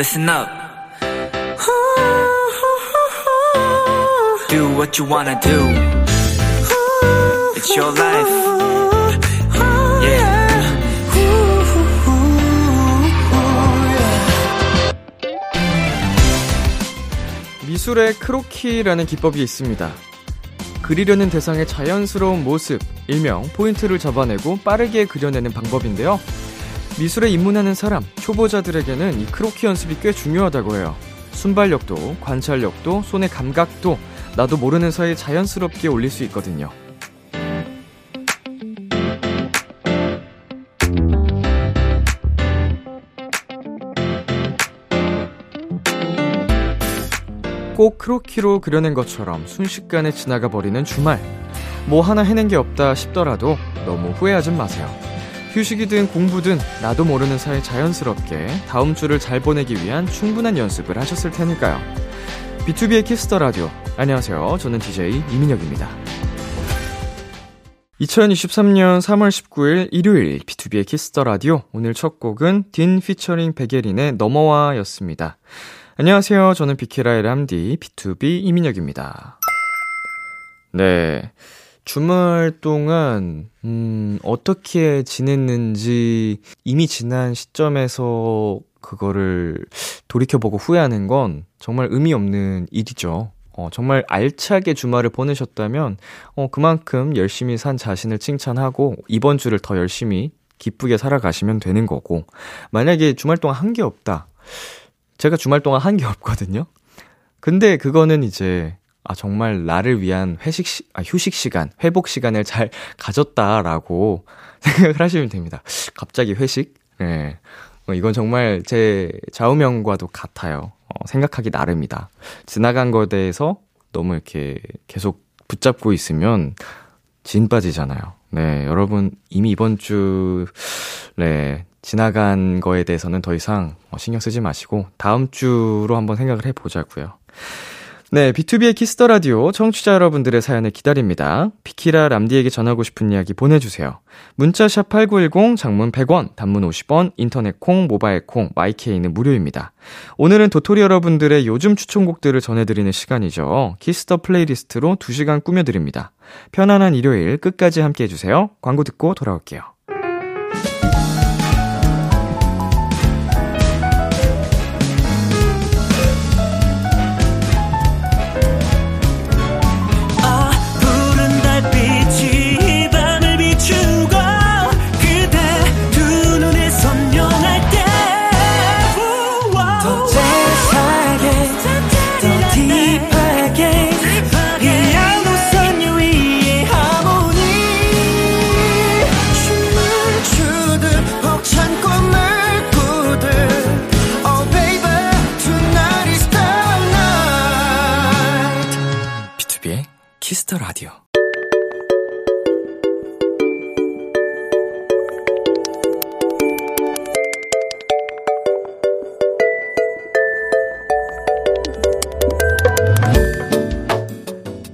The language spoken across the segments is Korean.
listen up. Do what you wanna do. It's your life. Yeah. 미술의 크로키라는 기법이 있습니다. 그리려는 대상의 자연스러운 모습, 일명 포인트를 잡아내고 빠르게 그려내는 방법인데요. 미술에 입문하는 사람, 초보자들에게는 이 크로키 연습이 꽤 중요하다고 해요. 순발력도, 관찰력도, 손의 감각도 나도 모르는 사이 자연스럽게 올릴 수 있거든요. 꼭 크로키로 그려낸 것처럼 순식간에 지나가 버리는 주말. 뭐 하나 해낸 게 없다 싶더라도 너무 후회하진 마세요. 휴식이든 공부든 나도 모르는 사이 자연스럽게 다음 주를 잘 보내기 위한 충분한 연습을 하셨을 테니까요. B2B의 키스터 라디오. 안녕하세요. 저는 DJ 이민혁입니다. 2023년 3월 19일 일요일 B2B의 키스터 라디오. 오늘 첫 곡은 딘 피처링 베게린의 넘어와 였습니다. 안녕하세요. 저는 비키라의 람디 BTOB 이민혁입니다. 네. 주말 동안, 음, 어떻게 지냈는지 이미 지난 시점에서 그거를 돌이켜보고 후회하는 건 정말 의미 없는 일이죠. 어, 정말 알차게 주말을 보내셨다면, 어, 그만큼 열심히 산 자신을 칭찬하고, 이번 주를 더 열심히 기쁘게 살아가시면 되는 거고, 만약에 주말 동안 한 게 없다. 제가 주말 동안 한 게 없거든요? 근데 그거는 이제, 아, 정말 나를 위한 회식, 시, 아, 휴식 시간, 회복 시간을 잘 가졌다라고 생각을 하시면 됩니다. 갑자기 회식? 네. 이건 정말 제 좌우명과도 같아요. 어, 생각하기 나름이다. 지나간 거에 대해서 너무 이렇게 계속 붙잡고 있으면 진 빠지잖아요. 네, 여러분 이미 이번 주, 네, 지나간 거에 대해서는 더 이상 어, 신경 쓰지 마시고 다음 주로 한번 생각을 해보자고요. 네, B2B의 키스터 라디오 청취자 여러분들의 사연을 기다립니다. 비키라 람디에게 전하고 싶은 이야기 보내주세요. 문자샵 8910, 장문 100원, 단문 50원, 인터넷 콩, 모바일 콩, 마이케이는 무료입니다. 오늘은 도토리 여러분들의 요즘 추천곡들을 전해드리는 시간이죠. Kiss the Playlist로 2시간 꾸며드립니다. 편안한 일요일 끝까지 함께 해주세요. 광고 듣고 돌아올게요.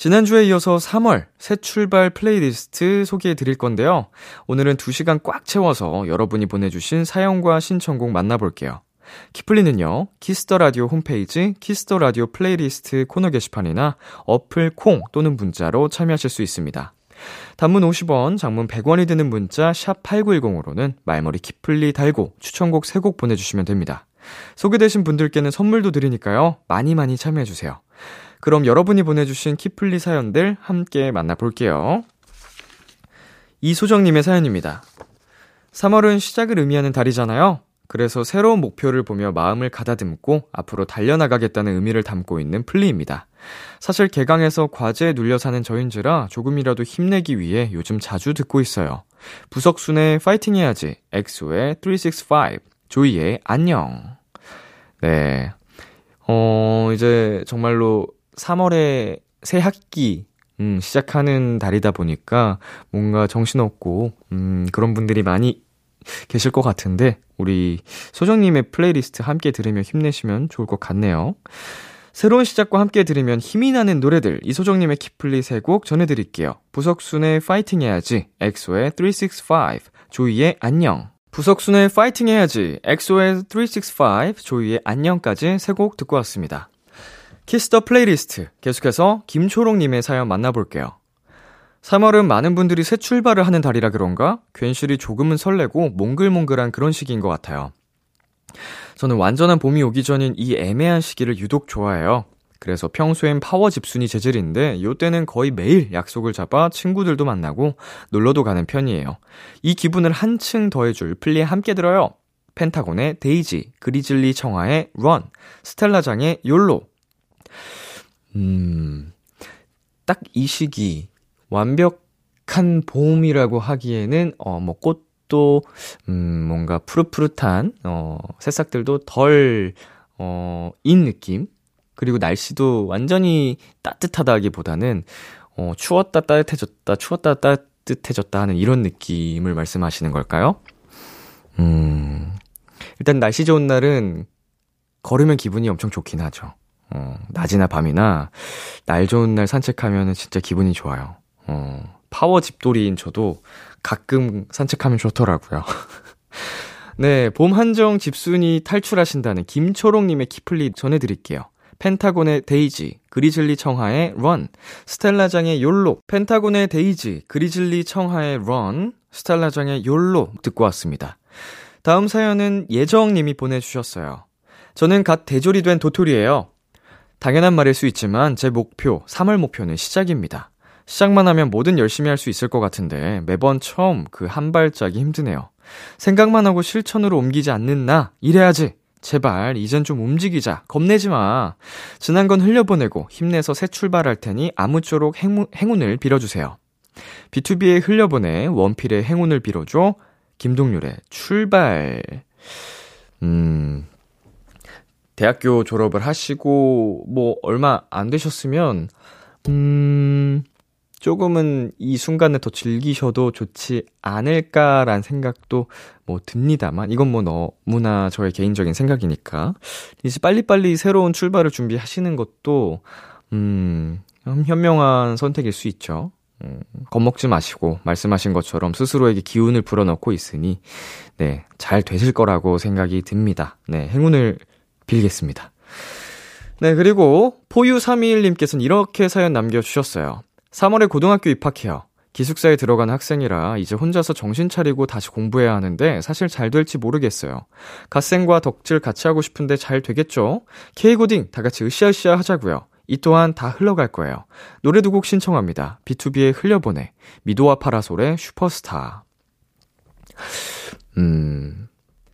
지난주에 이어서 3월 새 출발 플레이리스트 소개해 드릴 건데요. 오늘은 2시간 꽉 채워서 여러분이 보내주신 사연과 신청곡 만나볼게요. 키플리는요, Kiss the Radio 홈페이지 Kiss the Radio 플레이리스트 코너 게시판이나 어플 콩 또는 문자로 참여하실 수 있습니다. 단문 50원, 장문 100원이 드는 문자 샵 8910으로는 말머리 키플리 달고 추천곡 3곡 보내주시면 됩니다. 소개되신 분들께는 선물도 드리니까요. 많이 많이 참여해주세요. 그럼 여러분이 보내주신 키플리 사연들 함께 만나볼게요. 이소정님의 사연입니다. 3월은 시작을 의미하는 달이잖아요. 그래서 새로운 목표를 보며 마음을 가다듬고 앞으로 달려나가겠다는 의미를 담고 있는 플리입니다. 사실 개강해서 과제에 눌려 사는 저인지라 조금이라도 힘내기 위해 요즘 자주 듣고 있어요. 부석순의 파이팅 해야지, 엑소의 365, 조이의 안녕. 네. 어, 이제 정말로 3월의 새 학기, 음, 시작하는 달이다 보니까 뭔가 정신없고, 음, 그런 분들이 많이 계실 것 같은데, 우리 소정님의 플레이리스트 함께 들으며 힘내시면 좋을 것 같네요. 새로운 시작과 함께 들으면 힘이 나는 노래들, 이소정님의 키플리 세 곡 전해드릴게요. 부석순의 파이팅 해야지, 엑소의 365, 조이의 안녕. 부석순의 파이팅 해야지, 엑소의 365, 조이의 안녕까지 세 곡 듣고 왔습니다. Kiss the Playlist, 계속해서 김초롱님의 사연 만나볼게요. 3월은 많은 분들이 새 출발을 하는 달이라 그런가? 괜시리 조금은 설레고 몽글몽글한 그런 시기인 것 같아요. 저는 완전한 봄이 오기 전인 이 애매한 시기를 유독 좋아해요. 그래서 평소엔 파워 집순이 재질인데 요때는 거의 매일 약속을 잡아 친구들도 만나고 놀러도 가는 편이에요. 이 기분을 한층 더해줄 플리 함께 들어요. 펜타곤의 데이지, 그리즐리 청하의 RUN, 스텔라장의 YOLO. 음, 딱 이 시기 완벽한 봄이라고 하기에는 어 뭐 꽃도 음 뭔가 푸릇푸릇한 어 새싹들도 덜 어, 인 느낌 그리고 날씨도 완전히 따뜻하다기보다는 어, 추웠다 따뜻해졌다 추웠다 따뜻해졌다 하는 이런 느낌을 말씀하시는 걸까요? 음. 일단 날씨 좋은 날은 걸으면 기분이 엄청 좋긴 하죠. 어, 낮이나 밤이나 날 좋은 날 산책하면 진짜 기분이 좋아요. 어, 파워 집돌이인 저도 가끔 산책하면 좋더라고요. 네, 봄 한정 집순이 탈출하신다는 김초롱님의 키플리 전해드릴게요. 펜타곤의 데이지, 그리즐리 청하의 RUN, 스텔라장의 YOLO, 펜타곤의 데이지, 그리즐리 청하의 RUN, 스텔라장의 YOLO 듣고 왔습니다. 다음 사연은 예정님이 보내주셨어요. 저는 갓 대졸이 된 도토리예요. 당연한 말일 수 있지만 제 목표, 3월 목표는 시작입니다. 시작만 하면 뭐든 열심히 할 수 있을 것 같은데 매번 처음 그 한 발짝이 힘드네요. 생각만 하고 실천으로 옮기지 않는 나, 이래야지. 제발, 이젠 좀 움직이자. 겁내지 마. 지난 건 흘려보내고 힘내서 새 출발할 테니 아무쪼록 행운, 행운을 빌어주세요. B2B의 흘려보내, 원필의 행운을 빌어줘, 김동률의 출발. 음, 대학교 졸업을 하시고, 뭐, 얼마 안 되셨으면, 음, 조금은 이 순간을 더 즐기셔도 좋지 않을까란 생각도 뭐 듭니다만, 이건 뭐 너무나 저의 개인적인 생각이니까. 이제 빨리빨리 새로운 출발을 준비하시는 것도, 음, 현명한 선택일 수 있죠. 음, 겁먹지 마시고, 말씀하신 것처럼 스스로에게 기운을 불어넣고 있으니, 네, 잘 되실 거라고 생각이 듭니다. 네, 행운을 빌겠습니다. 네, 그리고 포유321님께서는 이렇게 사연 남겨주셨어요. 3월에 고등학교 입학해요. 기숙사에 들어간 학생이라 이제 혼자서 정신 차리고 다시 공부해야 하는데 사실 잘 될지 모르겠어요. 갓생과 덕질 같이 하고 싶은데 잘 되겠죠? K고딩 다 같이 으쌰으쌰 하자고요. 이 또한 다 흘러갈 거예요. 노래 두 곡 신청합니다. B2B의 흘려보내, 미도와 파라솔의 슈퍼스타. 음,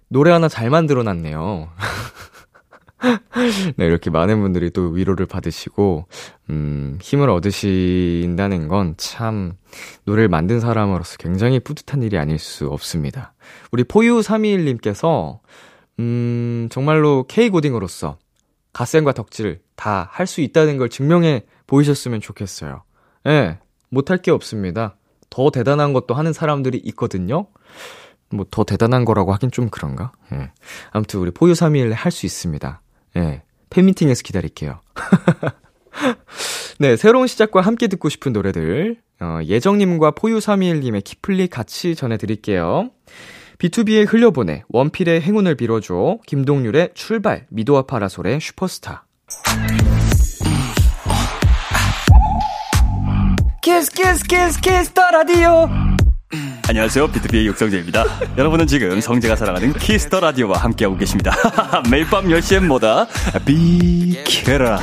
노래 하나 잘 만들어 놨네요. 네, 이렇게 많은 분들이 또 위로를 받으시고, 음, 힘을 얻으신다는 건 참, 노래를 만든 사람으로서 굉장히 뿌듯한 일이 아닐 수 없습니다. 우리 포유321님께서, 음, 정말로 K고딩으로서, 갓생과 덕질 다 할 수 있다는 걸 증명해 보이셨으면 좋겠어요. 예, 네, 못할 게 없습니다. 더 대단한 것도 하는 사람들이 있거든요. 뭐 더 대단한 거라고 하긴 좀 그런가? 예. 네. 아무튼 우리 포유321 할 수 있습니다. 예, 팬미팅에서 기다릴게요. 네, 새로운 시작과 함께 듣고 싶은 노래들, 어, 예정님과 포유321님의 키플리 같이 전해드릴게요. BTOB의 흘려보내, 원필의 행운을 빌어줘, 김동률의 출발, 미도와 파라솔의 슈퍼스타. Kiss Kiss Kiss Kiss the Radio 안녕하세요. BTOB의 육성재입니다. 여러분은 지금 성재가 사랑하는 Kiss the Radio와 함께하고 계십니다. 매일 밤 10시엔 뭐다? 비키라.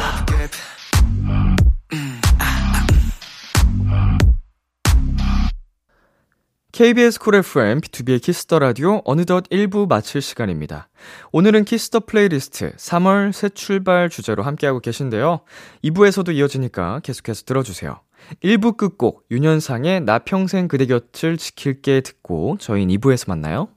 KBS 쿨 FM, B2B의 키스터 라디오 어느덧 1부 마칠 시간입니다. 오늘은 Kiss the Playlist 3월 새 출발 주제로 함께하고 계신데요. 2부에서도 이어지니까 계속해서 들어주세요. 1부 끝곡 윤현상의 나 평생 그대 곁을 지킬게 듣고 저희는 2부에서 만나요.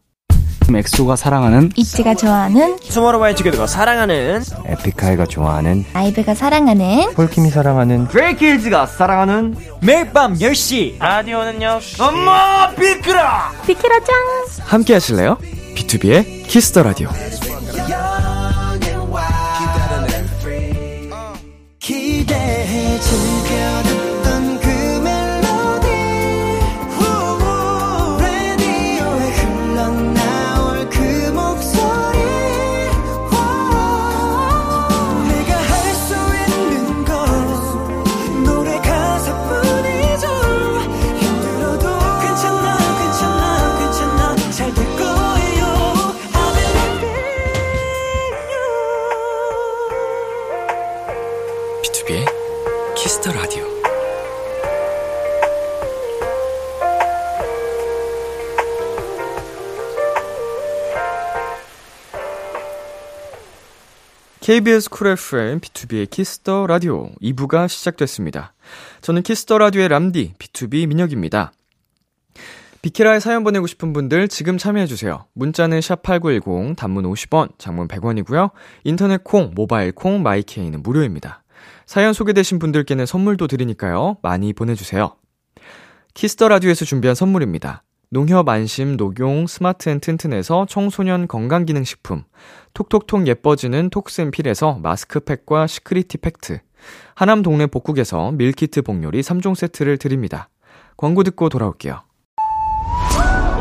엑소가 사랑하는 ITZY가 좋아하는 투모로우바이투게더가 사랑하는 에픽하이가 좋아하는 아이브가 사랑하는 폴킴이 사랑하는 스트레이 키즈가 사랑하는 매일 밤 10시 라디오는요 엄마 비크라 비키라 짱 함께 하실래요? B2B의 키스터 라디오. KBS 쿨 FM B2B의 키스터 라디오 2부가 시작됐습니다. 저는 키스터 라디오의 람디 B2B 민혁입니다. 비키라에 사연 보내고 싶은 분들 지금 참여해주세요. 문자는 샵8910, 단문 50원, 장문 100원이고요. 인터넷 콩, 모바일 콩, 마이케이는 무료입니다. 사연 소개되신 분들께는 선물도 드리니까요. 많이 보내주세요. Kiss the Radio에서 준비한 선물입니다. 농협 안심 녹용 스마트 앤 튼튼에서 청소년 건강기능식품, 톡톡톡 예뻐지는 톡스앤필에서 마스크팩과 시크리티 팩트, 하남 동네 복국에서 밀키트 복요리 3종 세트를 드립니다. 광고 듣고 돌아올게요.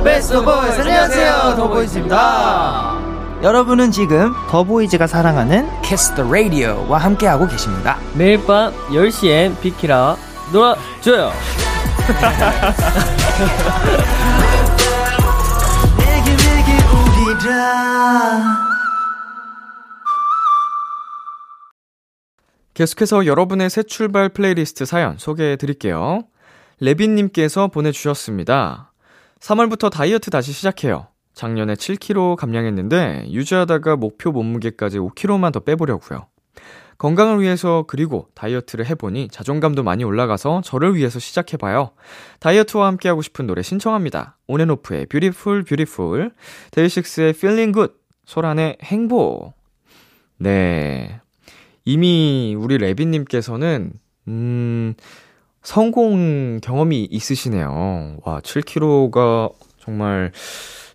베스트 보이즈 안녕하세요 더보이즈입니다 여러분은 지금 더보이즈가 사랑하는 더 라디오와 함께하고 계십니다 매일 밤 10시엔 비키라 놀아줘요. 우리라 계속해서 여러분의 새 출발 플레이리스트 사연 소개해 드릴게요. 레빈님께서 보내주셨습니다. 3월부터 다이어트 다시 시작해요. 작년에 7kg 감량했는데 유지하다가 목표 몸무게까지 5kg만 더 빼보려고요. 건강을 위해서 그리고 다이어트를 해보니 자존감도 많이 올라가서 저를 위해서 시작해봐요. 다이어트와 함께하고 싶은 노래 신청합니다. 온앤오프의 Beautiful Beautiful, 데이식스의 Feeling Good, 소란의 행복. 네. 이미 우리 레빈님께서는, 음, 성공 경험이 있으시네요. 와, 7kg가 정말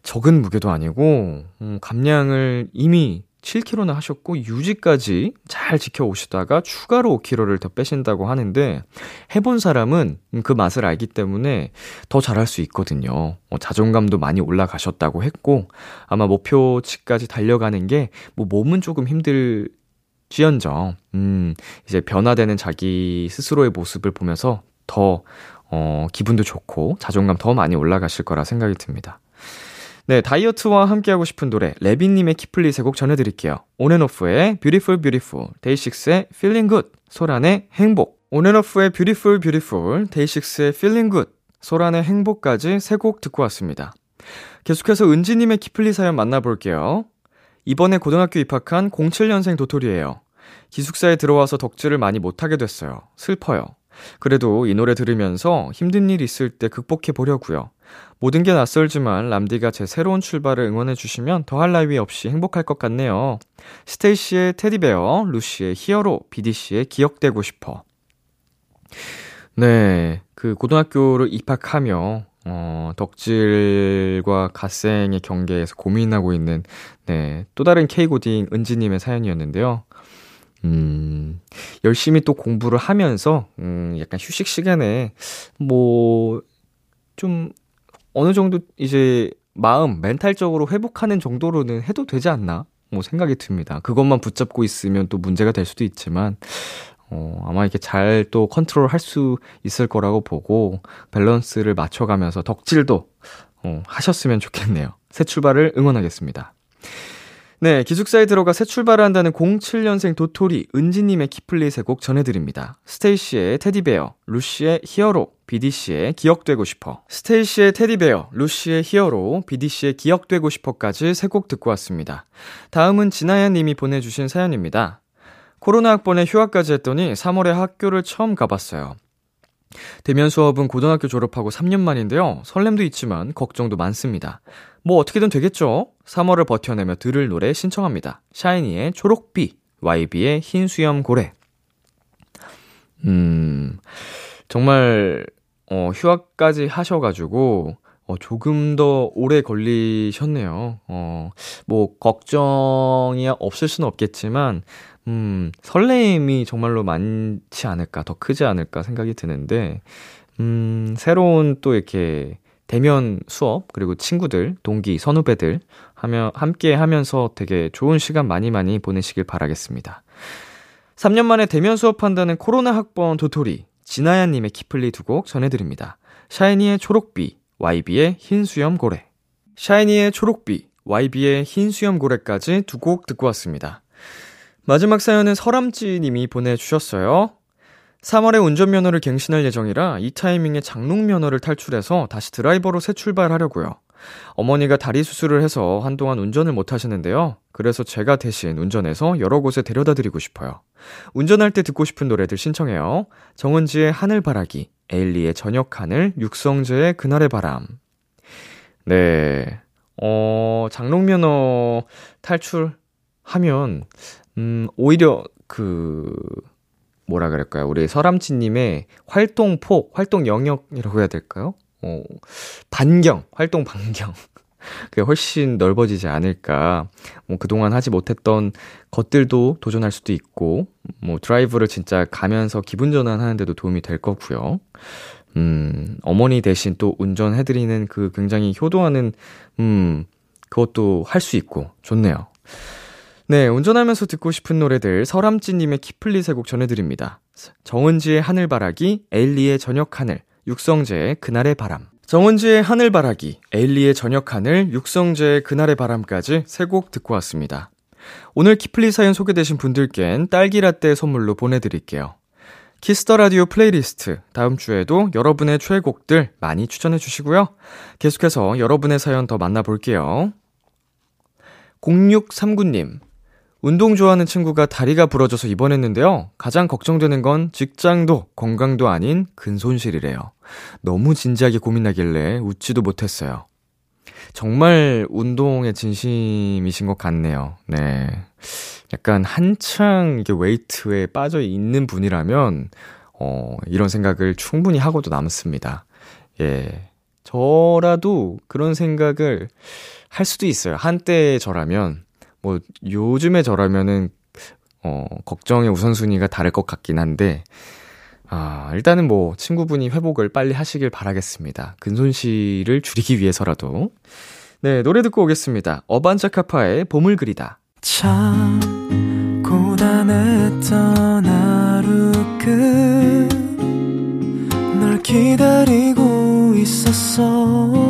적은 무게도 아니고, 음, 감량을 이미 7kg나 하셨고, 유지까지 잘 지켜오시다가 추가로 5kg를 더 빼신다고 하는데, 해본 사람은 그 맛을 알기 때문에 더 잘할 수 있거든요. 어, 자존감도 많이 올라가셨다고 했고, 아마 목표치까지 달려가는 게, 뭐 몸은 조금 힘들, 지연정, 음, 이제 변화되는 자기 스스로의 모습을 보면서 더, 어, 기분도 좋고 자존감 더 많이 올라가실 거라 생각이 듭니다. 네, 다이어트와 함께하고 싶은 노래, 레빈님의 키플리 세곡 전해드릴게요. 온앤오프의 Beautiful Beautiful, 데이식스의 Feeling Good, 소란의 행복. 온앤오프의 Beautiful Beautiful, 데이식스의 Feeling Good, 소란의 행복까지 세 곡 듣고 왔습니다. 계속해서 은지님의 키플리 사연 만나볼게요. 이번에 고등학교 입학한 07년생 도토리예요. 기숙사에 들어와서 덕질을 많이 못하게 됐어요. 슬퍼요. 그래도 이 노래 들으면서 힘든 일 있을 때 극복해 보려고요. 모든 게 낯설지만 람디가 제 새로운 출발을 응원해 주시면 더할 나위 없이 행복할 것 같네요. 스테이시의 테디베어, 루시의 히어로, 비디씨의 기억되고 싶어. 네, 그 고등학교를 입학하며 어, 덕질과 갓생의 경계에서 고민하고 있는, 네, 또 다른 K고딩 은지님의 사연이었는데요. 음, 열심히 또 공부를 하면서, 음, 약간 휴식 시간에, 뭐, 좀, 어느 정도 이제 마음, 멘탈적으로 회복하는 정도로는 해도 되지 않나? 뭐 생각이 듭니다. 그것만 붙잡고 있으면 또 문제가 될 수도 있지만, 어, 아마 이렇게 잘 또 컨트롤 할 수 있을 거라고 보고 밸런스를 맞춰가면서 덕질도 어, 하셨으면 좋겠네요. 새 출발을 응원하겠습니다. 네, 기숙사에 들어가 새 출발을 한다는 07년생 도토리 은지님의 키플리 세곡 전해드립니다. 스테이시의 Teddy Bear, 루시의 Hero, 비디씨의 기억되고 싶어. 스테이시의 Teddy Bear, 루시의 Hero, 비디씨의 기억되고 싶어까지 세 곡 듣고 왔습니다. 다음은 진아야 님이 보내주신 사연입니다. 코로나 학번에 휴학까지 했더니 3월에 학교를 처음 가봤어요. 대면 수업은 고등학교 졸업하고 3년 만인데요. 설렘도 있지만 걱정도 많습니다. 뭐 어떻게든 되겠죠? 3월을 버텨내며 들을 노래 신청합니다. 샤이니의 초록비, YB의 흰 수염 고래. 음, 정말, 어, 휴학까지 하셔가지고, 어, 조금 더 오래 걸리셨네요. 어, 뭐, 걱정이 없을 수는 없겠지만, 음, 설레임이 정말로 많지 않을까, 더 크지 않을까 생각이 드는데, 음, 새로운 또 이렇게 대면 수업, 그리고 친구들, 동기, 선후배들 하며, 함께 하면서 되게 좋은 시간 많이 많이 보내시길 바라겠습니다. 3년 만에 대면 수업한다는 코로나 학번 도토리, 진아야님의 키플리 두 곡 전해드립니다. 샤이니의 초록비, YB의 흰 수염 고래. 샤이니의 초록비, YB의 흰 수염 고래까지 두 곡 듣고 왔습니다. 마지막 사연은 설암찌님이 보내주셨어요. 3월에 운전면허를 갱신할 예정이라 이 타이밍에 장롱면허를 탈출해서 다시 드라이버로 새 출발하려고요. 어머니가 다리 수술을 해서 한동안 운전을 못 하시는데요. 그래서 제가 대신 운전해서 여러 곳에 데려다 드리고 싶어요. 운전할 때 듣고 싶은 노래들 신청해요. 정은지의 하늘바라기, 에일리의 저녁하늘, 육성재의 그날의 바람. 네. 어, 장롱면허 탈출하면, 음, 오히려 그, 뭐라 그럴까요? 우리 설암치님의 활동폭, 활동 영역이라고 해야 될까요? 어, 반경, 활동 반경. 그게 훨씬 넓어지지 않을까. 뭐 그동안 하지 못했던 것들도 도전할 수도 있고, 뭐 드라이브를 진짜 가면서 기분 전환하는데도 도움이 될 거고요. 음, 어머니 대신 또 운전해드리는 그 굉장히 효도하는, 음, 그것도 할 수 있고, 좋네요. 네, 운전하면서 듣고 싶은 노래들 설암찌님의 키플리 세곡 전해드립니다. 정은지의 하늘바라기, 에일리의 저녁하늘, 육성재의 그날의 바람. 정은지의 하늘바라기, 에일리의 저녁하늘, 육성재의 그날의 바람까지 세 곡 듣고 왔습니다. 오늘 키플리 사연 소개되신 분들께는 딸기라떼 선물로 보내드릴게요. Kiss the Radio playlist 다음 주에도 여러분의 최애곡들 많이 추천해 주시고요. 계속해서 여러분의 사연 더 만나볼게요. 0639님 운동 좋아하는 친구가 다리가 부러져서 입원했는데요. 가장 걱정되는 건 직장도 건강도 아닌 근손실이래요. 너무 진지하게 고민하길래 웃지도 못했어요. 정말 운동에 진심이신 것 같네요. 네. 약간 한창 이게 웨이트에 빠져 있는 분이라면, 어, 이런 생각을 충분히 하고도 남습니다. 예. 저라도 그런 생각을 할 수도 있어요. 한때 저라면, 뭐, 요즘에 저라면은, 어, 걱정의 우선순위가 다를 것 같긴 한데, 아, 일단은 뭐, 친구분이 회복을 빨리 하시길 바라겠습니다. 근손실을 줄이기 위해서라도. 네, 노래 듣고 오겠습니다. 어반자카파의 봄을 그리다. 참 고단했던 하루 끝 널 기다리고 있었어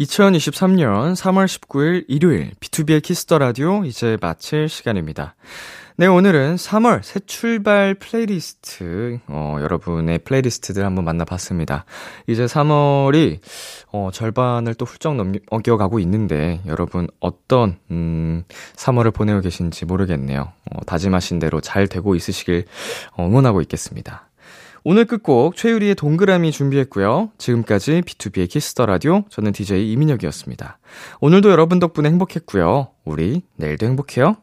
2023년 3월 19일 일요일 B2B의 키스터 라디오 이제 마칠 시간입니다. 네, 오늘은 3월 새 출발 플레이리스트, 어, 여러분의 playlist들 한번 만나봤습니다. 이제 3월이, 어, 절반을 또 훌쩍 넘겨가고 있는데, 여러분 어떤, 음, 3월을 보내고 계신지 모르겠네요. 어, 다짐하신 대로 잘 되고 있으시길 응원하고 있겠습니다. 오늘 끝곡 최유리의 동그라미 준비했고요. 지금까지 B2B의 키스터 라디오 저는 DJ 이민혁이었습니다. 오늘도 여러분 덕분에 행복했고요. 우리 내일도 행복해요.